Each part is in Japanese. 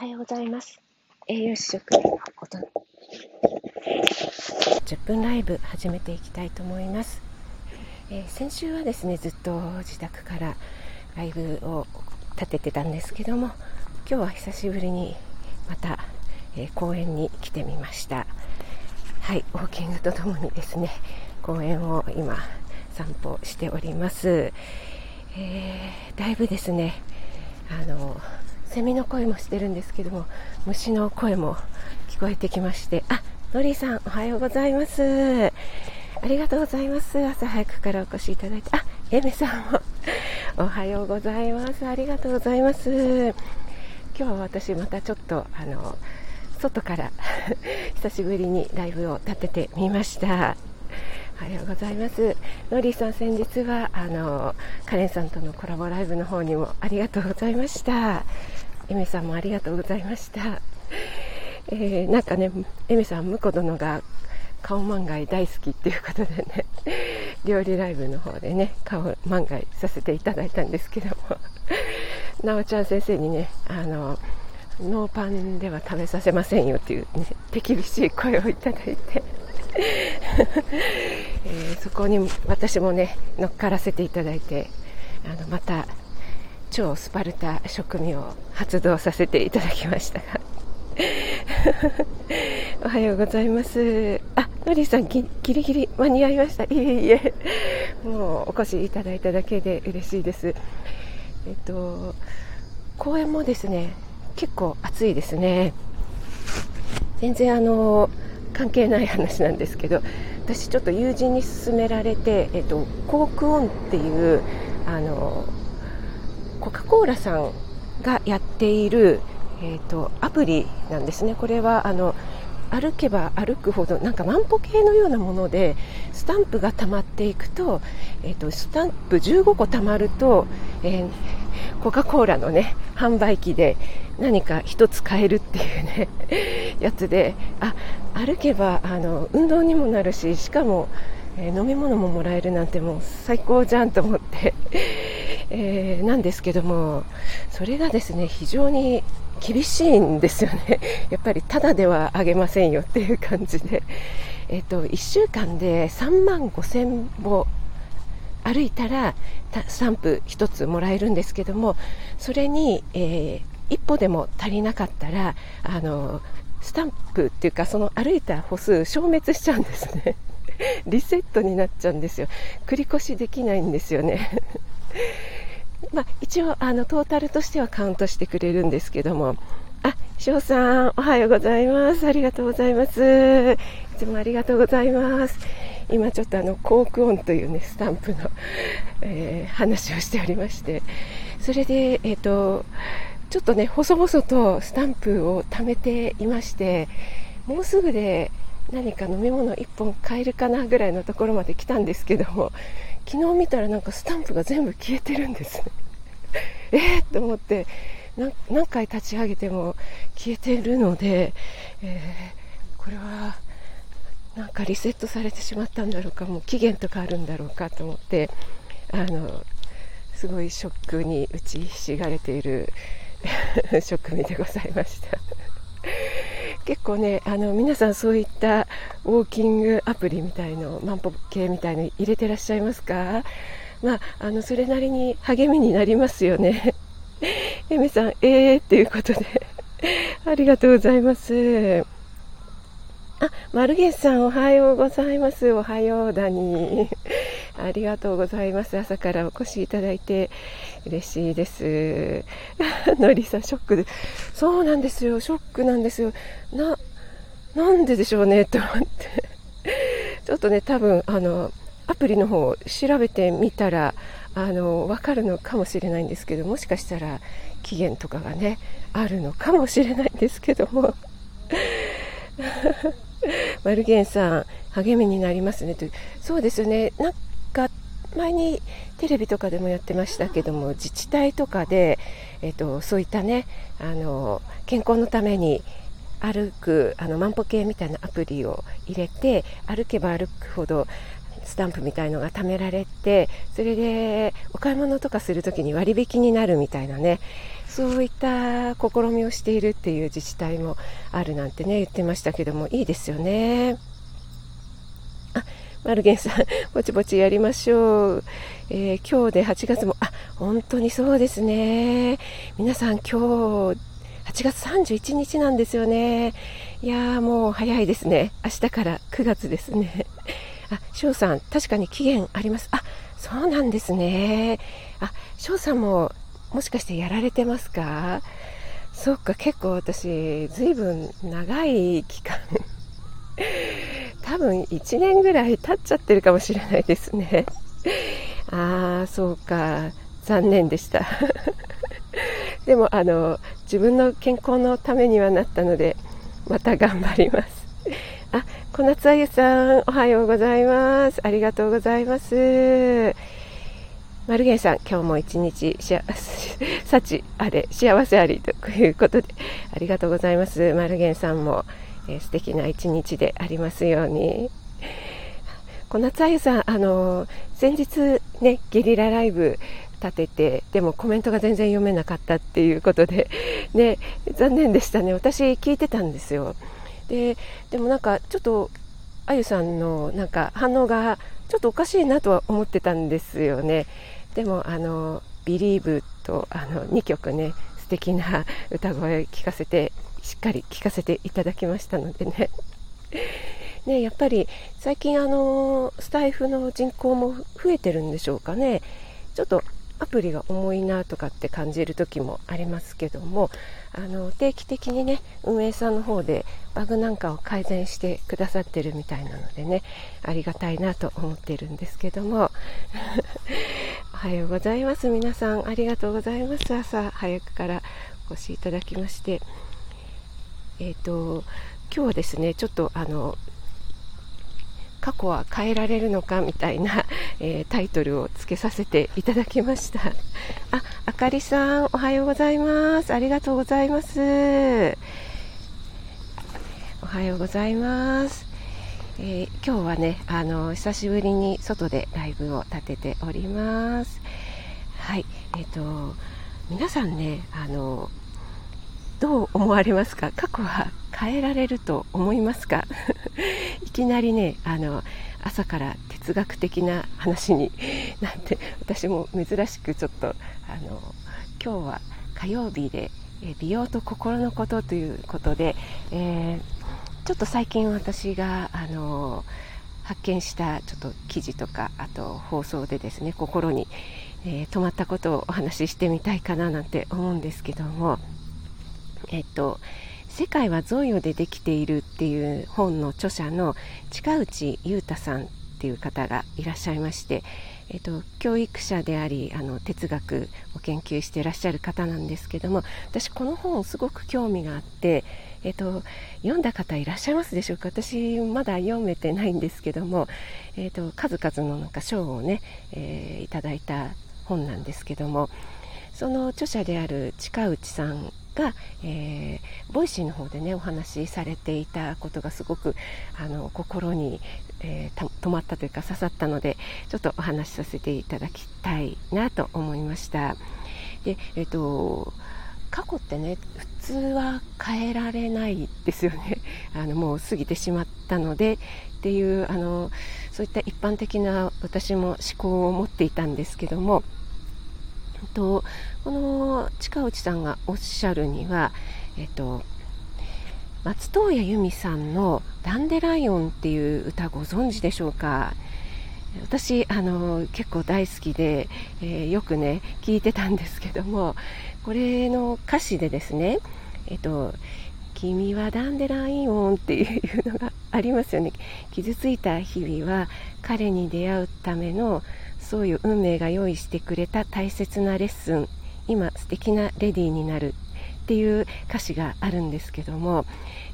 はようございます。栄養士食の音10分ライブ始めていきたいと思います。えー先週はですね、ずっと自宅からライブを立ててたんですけども、今日は久しぶりにまた、えー公園に来てみました。はい、ウォーキングとともにですね、公園を今散歩しております。えーだいぶですね、あのセミの声もしてるんですけども虫の声も聞こえてきまして。あのりさんおはようございます。ありがとうございます。朝早くからお越しいただいて。あエメさんも おはようございます。ありがとうございます。今日は私またちょっとあの外から 久しぶりにライブを立ててみました。おはようございます。ノリーさん、先日はあのカレンさんとのコラボライブの方にもありがとうございました。エメさんもありがとうございました。えーなんかね、エメさん、婿殿が顔漫画大好きっていうことでね、料理ライブの方でね、顔漫画させていただいたんですけども、なおちゃん先生にね、あの、ノーパンでは食べさせませんよっていうね、手厳しい声をいただいて、えーそこに私もね乗っからせていただいてあのまた超スパルタ食味を発動させていただきましたが。おはようございます。あのりさんギリギリ間に合いました。いえいえ。もうお越しいただいただけで嬉しいです。えっと公園もですね結構暑いですね。全然あの関係ない話なんですけど私ちょっと友人に勧められて、えっと、コークオンっていうあのコカ・コーラさんがやっている、えっと、アプリなんですね。これはあの歩けば歩くほどなんか万歩計のようなものでスタンプが溜まっていくと,、えっとスタンプ15個溜まると、えーコカ・コーラのね販売機で何か一つ買えるっていうね やつであ歩けばあの運動にもなるししかも、飲み物ももらえるなんてもう最高じゃんと思って、えーなんですけどもそれがですね非常に厳しいんですよね。やっぱりただではあげませんよっていう感じで、えっと1週間で3万5000歩歩いたらスタンプ1つもらえるんですけどもそれに、え1歩でも足りなかったらあのスタンプっていうかその歩いた歩数消滅しちゃうんですね。リセットになっちゃうんですよ。繰り越しできないんですよね。まあ、一応あのトータルとしてはカウントしてくれるんですけども。あ翔さんおはようございます。ありがとうございます。いつもありがとうございます。今ちょっとあのコークオンというねスタンプの、えー話をしておりまして。それでえっ、とちょっとね細々とスタンプを貯めていましてもうすぐで何か飲み物1本買えるかなぐらいのところまで来たんですけども 昨日見たらなんかスタンプが全部消えてるんですね。えー、と思って何回立ち上げても消えてるので、えーこれはなんかリセットされてしまったんだろうかもう期限とかあるんだろうかと思ってあのすごいショックに打ちひしがれている 食味でございました。結構ねあの皆さんそういったウォーキングアプリみたいの万歩計みたいの入れてらっしゃいますか？まああのそれなりに励みになりますよね エメさんえーっていうことでありがとうございますあ、マルゲンさんおはようございます。おはようだに。ありがとうございます。朝からお越しいただいて嬉しいです。のりさんショックで。そうなんですよ。ショックなんですよ。な、なんででしょうね、と思って。ちょっとね、多分、あの、アプリの方調べてみたら、あの、わかるのかもしれないんですけど、もしかしたら期限とかがね、あるのかもしれないんですけども。マルゲンさん、励みになりますねという、そうですよね、なんか前にテレビとかでもやってましたけども、自治体とかで、えっと、そういったねあの、健康のために歩くあの万歩計みたいなアプリを入れて、歩けば歩くほどスタンプみたいのが貯められてそれでお買い物とかするときに割引になるみたいなねそういった試みをしているっていう自治体もあるなんてね言ってましたけどもいいですよね。あマルゲンさん、ぼちぼちやりましょう。えー、今日で8月も、あ、本当にそうですね。皆さん今日、8月31日なんですよね。いやーもう早いですね。明日から9月ですね。あ、翔さん、確かに期限あります。あ、そうなんですね。あ、翔さんももしかしてやられてますか？そっか、結構私、ずいぶん長い期間多分1年ぐらい経っちゃってるかもしれないですね。ああ、そうか。残念でした。でも、あの、自分の健康のためにはなったので、また頑張ります。あ、小夏あゆさん、おはようございます。ありがとうございます。マルゲンさん、今日も一日しあ、幸あれ、幸せありということで、ありがとうございます。マルゲンさんも、えー、素敵な一日でありますように。小夏あゆさん、あの先日ね、ゲリラライブ立てて、でもコメントが全然読めなかったっていうことで、ね、残念でしたね。私聞いてたんですよ。で、でもなんかちょっと、あゆさんのなんか反応がちょっとおかしいなとは思ってたんですよね。でもあの「Believe」とあの2曲ね素敵な歌声聞かせてしっかり聞かせていただきましたのでね。ねやっぱり最近あのスタイフの人口も増えてるんでしょうかね。ちょっとアプリが重いなとかって感じる時もありますけども。あの定期的にね運営さんの方でバグなんかを改善してくださってるみたいなのでね。ありがたいなと思ってるんですけども。おはようございます。皆さんありがとうございます。朝早くからお越しいただきまして。えっ、ー、と今日はですねちょっとあの過去は変えられるのかみたいな、えー、タイトルをつけさせていただきました。ああかりさんおはようございます。ありがとうございます。おはようございます。えー、今日はねあの久しぶりに外でライブを立てております。はいえっ、ー、と皆さんねあのどう思われますか？過去は変えられると思いますか？いきなりねあの朝から哲学的な話になって私も珍しくちょっとあの今日は火曜日で美容と心のことということで、えー、ちょっと最近私があの発見したちょっと記事とかあと放送でですね心に、えー、止まったことをお話ししてみたいかななんて思うんですけども。えっと世界は贈与でできているっていう本の著者の近内裕太さんっていう方がいらっしゃいまして、えっと、教育者でありあの哲学を研究していらっしゃる方なんですけども私この本すごく興味があって、えっと、読んだ方いらっしゃいますでしょうか？私まだ読めてないんですけども、えっと、数々のなんか賞をね、えー、いただいた本なんですけどもその著者である近内さんが、えー、 Voicyの方でねお話しされていたことがすごくあの心に、えー、止まったというか刺さったのでちょっとお話しさせていただきたいなと思いました。で、えーと、過去ってね普通は変えられないですよね。あのもう過ぎてしまったのでっていうあのそういった一般的な私も思考を持っていたんですけどもとこの近内さんがおっしゃるには、えっと、松任谷由実さんの「ダンデライオン」っていう歌ご存知でしょうか？私あの結構大好きで、えー、よくね聞いてたんですけどもこれの歌詞でですねえっと君はダンデライオンっていうのがありますよね。傷ついた日々は彼に出会うためのそういう運命が用意してくれた大切なレッスン。今素敵なレディーになるっていう歌詞があるんですけども、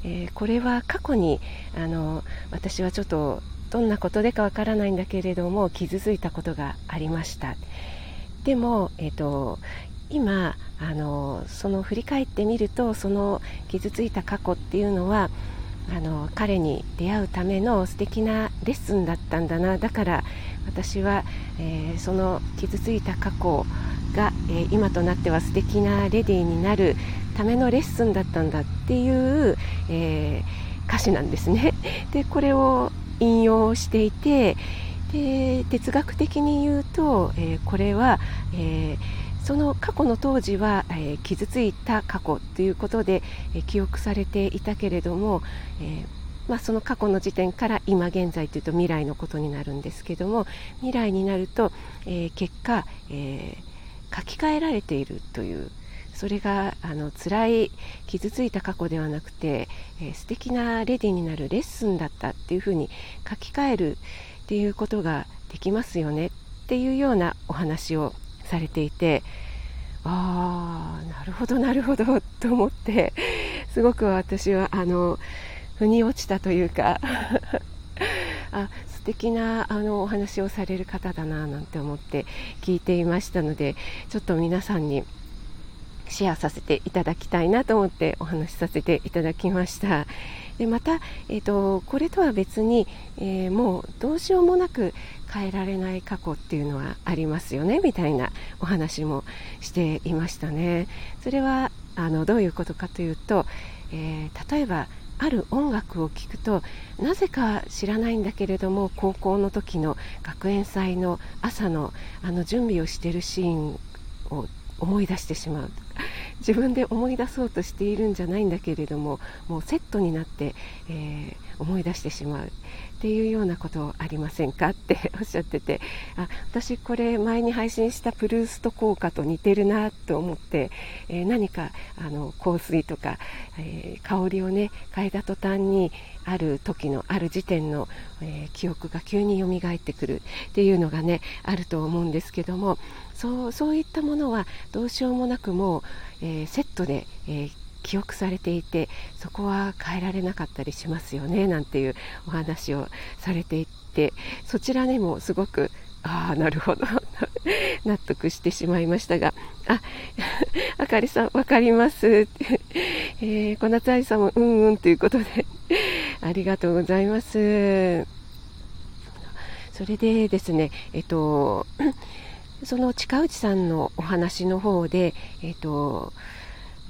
えー、これは過去にあの私はちょっとどんなことでかわからないんだけれども傷ついたことがありました。でも、えーと、今あのその振り返ってみるとその傷ついた過去っていうのはあの彼に出会うための素敵なレッスンだったんだなだから私は、えー、その傷ついた過去が、えー、今となっては素敵なレディーになるためのレッスンだったんだっていう、えー、歌詞なんですね。でこれを引用していてで哲学的に言うと、えこれは、えその過去の当時は、え、傷ついた過去ということで、え、記憶されていたけれども、えー、まあ、その過去の時点から今現在というと未来のことになるんですけども未来になると、え結果、え書き換えられているというそれがあの辛い傷ついた過去ではなくて、えー、素敵なレディになるレッスンだったっていうふうに書き換えるっていうことができますよねっていうようなお話をされていてああなるほどなるほどと思ってすごく私はあの腑に落ちたというか。あ素敵なあのお話をされる方だななんて思って聞いていましたのでちょっと皆さんにシェアさせていただきたいなと思ってお話しさせていただきました。でまた、えーと、これとは別に、えー、もうどうしようもなく変えられない過去っていうのはありますよねみたいなお話もしていましたね。それはあのどういうことかというと、えー、例えばある音楽を聴くとなぜか知らないんだけれども高校の時の学園祭の朝のあの準備をしているシーンを思い出してしまう。自分で思い出そうとしているんじゃないんだけれどももうセットになって、えー、思い出してしまう。っていうようなことありませんか？って おっしゃってて。あ私これ前に配信したプルースト効果と似てるなと思って、えー、何かあの香水とか、えー、香りをね変えた途端にある時のある時点の、え、記憶が急に蘇ってくるっていうのがねあると思うんですけどもそうそういったものはどうしようもなくもう、えセットで、え記憶されていてそこは変えられなかったりしますよねなんていうお話をされていてそちらにもすごくああなるほど 納得してしまいましたがあ あかりさん分かります。えー、小夏愛さんもうんうんということでありがとうございます。それでですねえっとその近内さんのお話の方でえっと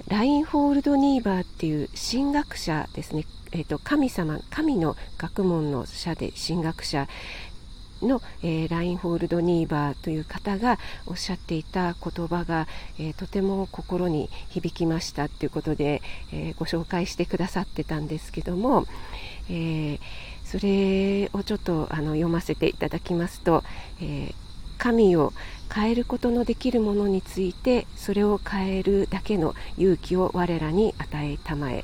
ラインホールド・ニーバーっていう神学者ですね、えーと、神様神の学問の者で神学者の、えー、ラインホールド・ニーバーという方がおっしゃっていた言葉が、えー、とても心に響きましたということで、えー、ご紹介してくださってたんですけども、えそれをちょっとあの読ませていただきますと、え神を変えることのできるものについてそれを変えるだけの勇気を我らに与えたまえ。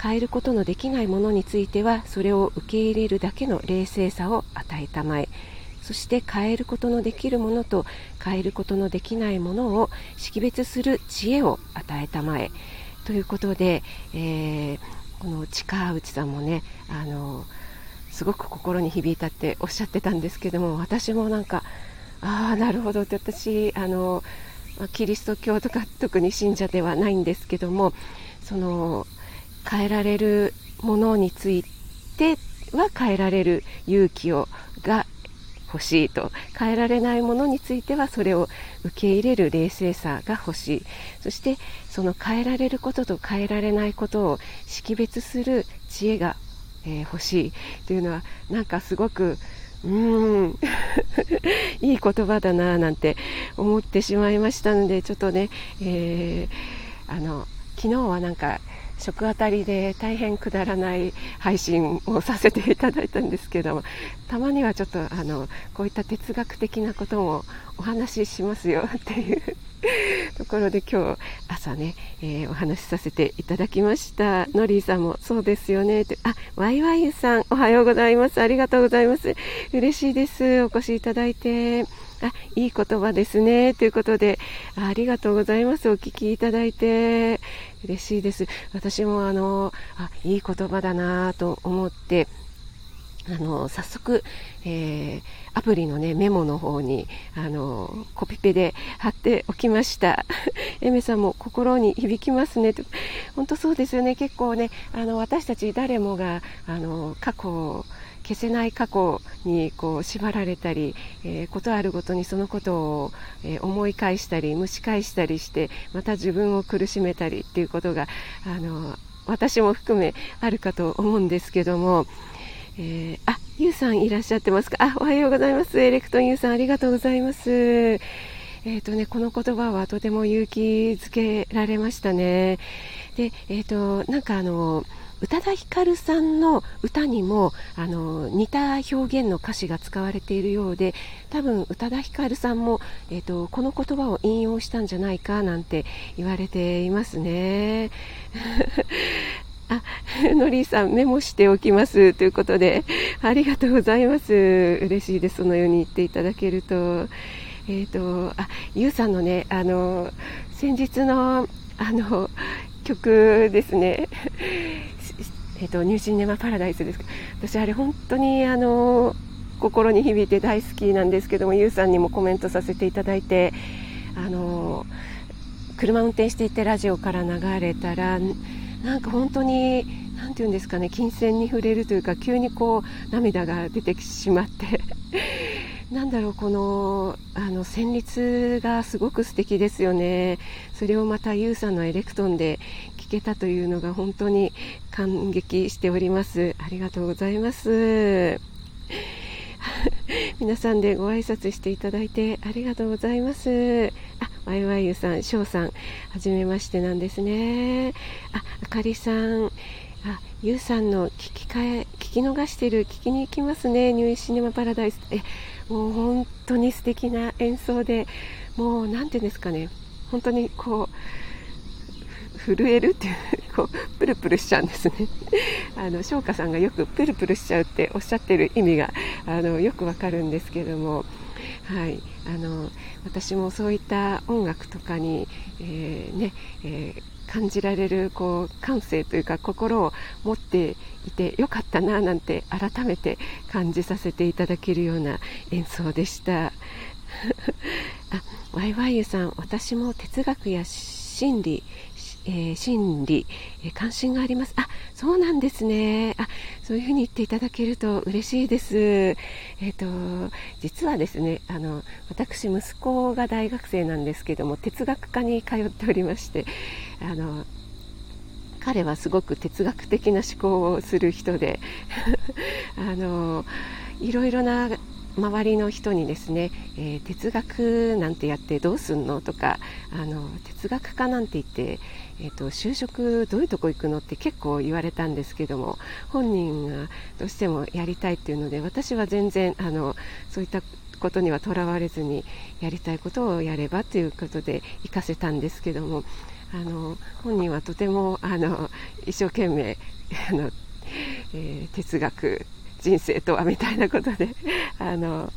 変えることのできないものについてはそれを受け入れるだけの冷静さを与えたまえ。そして変えることのできるものと変えることのできないものを識別する知恵を与えたまえ。ということで、えー、この近内さんもねあのすごく心に響いたっておっしゃってたんですけども私もなんかああなるほど。って私あのキリスト教とか特に信者ではないんですけどもその変えられるものについては変えられる勇気をが欲しいと。変えられないものについてはそれを受け入れる冷静さが欲しい。そしてその変えられることと変えられないことを識別する知恵が、えー、欲しいというのはなんかすごくうん。いい言葉だななんて思ってしまいましたのでちょっとね、えー、あの昨日はなんか食あたりで大変くだらない配信をさせていただいたんですけどもたまにはちょっとあのこういった哲学的なこともお話ししますよっていうところで今日朝ね、えー、お話しさせていただきました。ノリーさんもそうですよねってあワイワイさんおはようございます。ありがとうございます。嬉しいです。お越しいただいて。あいい言葉ですね。ということでありがとうございます。お聞きいただいて。嬉しいです。私もあのあいい言葉だなと思ってあの早速、えー、アプリのねメモの方にあのコピペで貼っておきました。エメさんも心に響きますね。と本当そうですよね。結構ねあの私たち誰もがあの過去消せない過去にこう縛られたり、えー、ことあるごとにそのことを、えー、思い返したり蒸し返したりしてまた自分を苦しめたりっていうことがあの私も含めあるかと思うんですけども、えー、あゆうさんいらっしゃってますか？あおはようございます。エレクトンゆうさんありがとうございます。えーとね、この言葉はとても勇気づけられましたね。で、えーとなんかあの宇多田ヒカルさんの歌にもあの似た表現の歌詞が使われているようで多分宇多田ヒカルさんも、えーと、この言葉を引用したんじゃないかなんて言われていますね。あ、のりさん、メモしておきますということで、ありがとうございます。嬉しいです。そのように言っていただけると。えっ、ー、と、あ、ゆうさんのね、あの、先日の、あの、曲ですね。えっ、ー、と、ニューシネマパラダイスです。私、あれ本当にあの心に響いて大好きなんですけども、ゆうさんにもコメントさせていただいて、あの車運転していてラジオから流れたら、なんか本当に、なんていうんですかね、金銭に触れるというか、急にこう、涙が出てしまって なんだろう、この、あの、旋律がすごく素敵ですよね。それをまたユウさんのエレクトンで聞けたというのが本当に感激しております。ありがとうございます。皆さんでご挨拶していただいてありがとうございます。あ、ワイワイユさん、翔さん、はじめましてなんですね。あ、あかりさん、あ、ゆうさんの聞き換え、聞き逃してる、聞きに行きますね、ニューシネマパラダイス。え、もう本当に素敵な演奏で、もう何ていうんですかね、本当にこう、震えるっていうこうプルプルしちゃうんですね。あの翔歌さんがよくプルプルしちゃうっておっしゃってる意味があのよくわかるんですけども。はい。あの私もそういった音楽とかに、えー、ねえー、感じられるこう感性というか心を持っていてよかったななんて改めて感じさせていただけるような演奏でした。あワイワイユさん私も哲学や心理えー、心理、えー、関心があります。あ、そうなんですね。あ、そういうふうに言っていただけると嬉しいです。えっ、ー、と、実はですね、あの、私、息子が大学生なんですけども、哲学科に通っておりまして、あの、彼はすごく哲学的な思考をする人で あのいろいろな周りの人にですね、えー、哲学なんてやってどうすんのとかあの哲学家なんて言って、えーと、就職どういうとこ行くのって結構言われたんですけども本人がどうしてもやりたいっていうので私は全然あのそういったことにはとらわれずにやりたいことをやればということで行かせたんですけどもあの本人はとてもあの一生懸命あの、えー、哲学人生とはみたいなことであの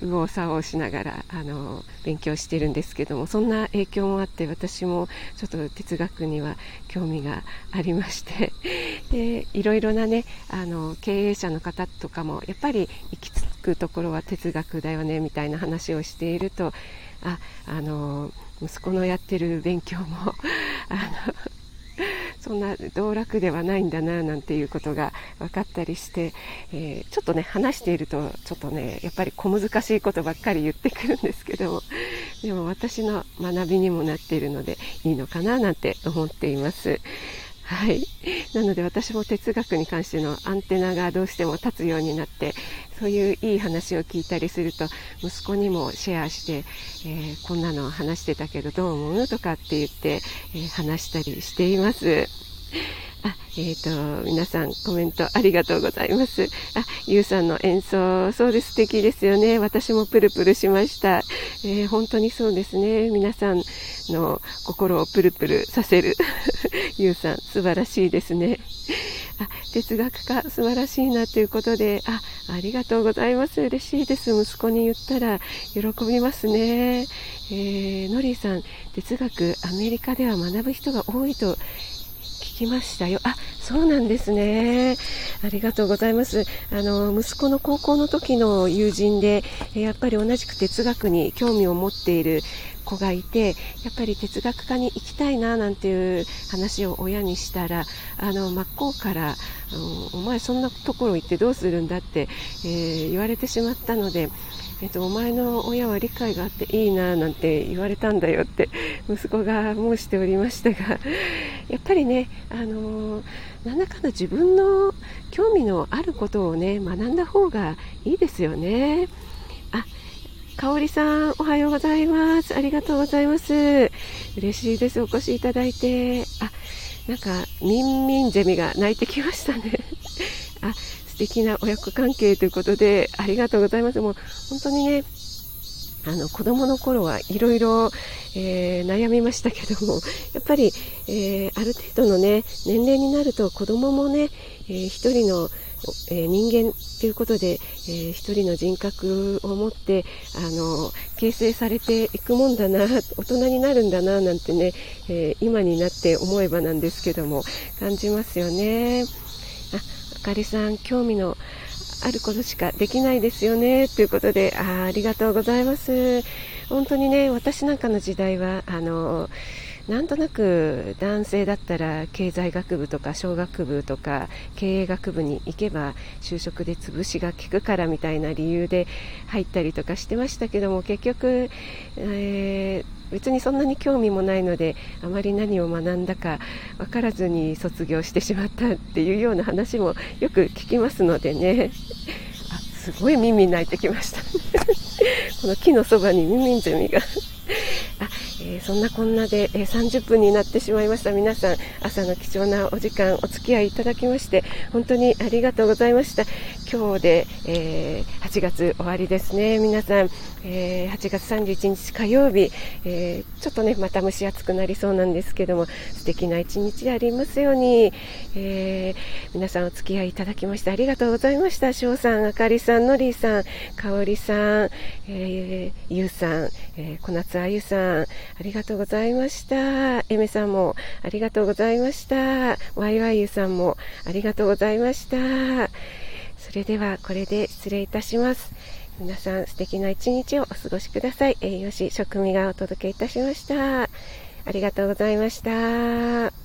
右往左往しながらあの勉強してるんですけどもそんな影響もあって私もちょっと哲学には興味がありまして でいろいろなねあの経営者の方とかもやっぱり行き着くところは哲学だよねみたいな話をしているとああの息子のやってる勉強も あの そんな道楽ではないんだななんていうことが分かったりして、えー、ちょっとね話しているとちょっとねやっぱり小難しいことばっかり言ってくるんですけども でも私の学びにもなっているのでいいのかななんて思っています。はい。なので私も哲学に関してのアンテナがどうしても立つようになって、そういういい話を聞いたりすると、息子にもシェアして、えー、こんなの話してたけどどう思う？とかって言って、えー、話したりしています。えっ、ー、と、皆さんコメントありがとうございます。あ、ゆうさんの演奏、そうです、素敵ですよね。私もプルプルしました。えー、本当にそうですね。皆さんの心をプルプルさせる。ゆうさん、素晴らしいですね。あ、哲学家、素晴らしいなということで、あ、ありがとうございます。嬉しいです。息子に言ったら喜びますね。えー、ノリーさん、哲学、アメリカでは学ぶ人が多いときましたよ。あ、そうなんですね。ありがとうございます。あの、息子の高校の時の友人で、やっぱり同じく哲学に興味を持っている子がいて、やっぱり哲学科に行きたいななんていう話を親にしたら、あの、真っ向から、お前そんなところ行ってどうするんだって、えー、言われてしまったので、えっと、お前の親は理解があっていいななんて言われたんだよって 息子が申しておりましたが やっぱりね、あのー、なんだかんだ自分の興味のあることをね学んだ方がいいですよね。あかおりさん、おはようございます。ありがとうございます。嬉しいです。お越しいただいて。あ、なんか、ミンミンゼミが鳴いてきましたね。あ、素敵な親子関係ということで、ありがとうございます。もう、本当にね、あの子供の頃はいろいろ悩みましたけども やっぱり、えー、ある程度の、ね、年齢になると子供もね、えー、一人の、えー、人間ということで、えー、一人の人格を持ってあの形成されていくもんだな大人になるんだななんてね、え今になって思えばなんですけども感じますよね。あかりさん興味のあることしかできないですよね。ということであありがとうございます。本当にね私なんかの時代はあのなんとなく男性だったら経済学部とか小学部とか経営学部に行けば就職で潰しが効くからみたいな理由で入ったりとかしてましたけども結局、えー、別にそんなに興味もないのであまり何を学んだか分からずに卒業してしまったっていうような話もよく聞きますのでね。あすごい耳鳴いてきました。この木のそばにミミンゼミが。あ えー、そんなこんなで、えー、30分になってしまいました。皆さん朝の貴重なお時間お付き合いいただきまして本当にありがとうございました。今日で、えー、8月終わりですね皆さん、え8月31日火曜日、えちょっとねまた蒸し暑くなりそうなんですけども素敵な一日ありますように、え皆さんお付き合いいただきましてありがとうございました翔さんあかりさんのりさんかおりさん、えゆうさん、え小夏あゆさんありがとうございました。エメさんもありがとうございました。ワイワイユさんもありがとうございました。それではこれで失礼いたします。皆さん素敵な一日をお過ごしください。栄養士職務がお届けいたしました。ありがとうございました。